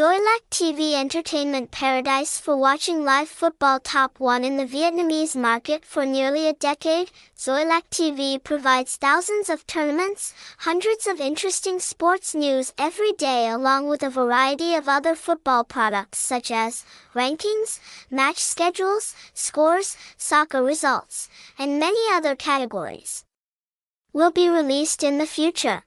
Xoilac TV entertainment paradise for watching live football top one in the Vietnamese market for nearly a decade, Xoilac TV provides thousands of tournaments, hundreds of interesting sports news every day along with a variety of other football products such as rankings, match schedules, scores, soccer results, and many other categories. Will be released in the future.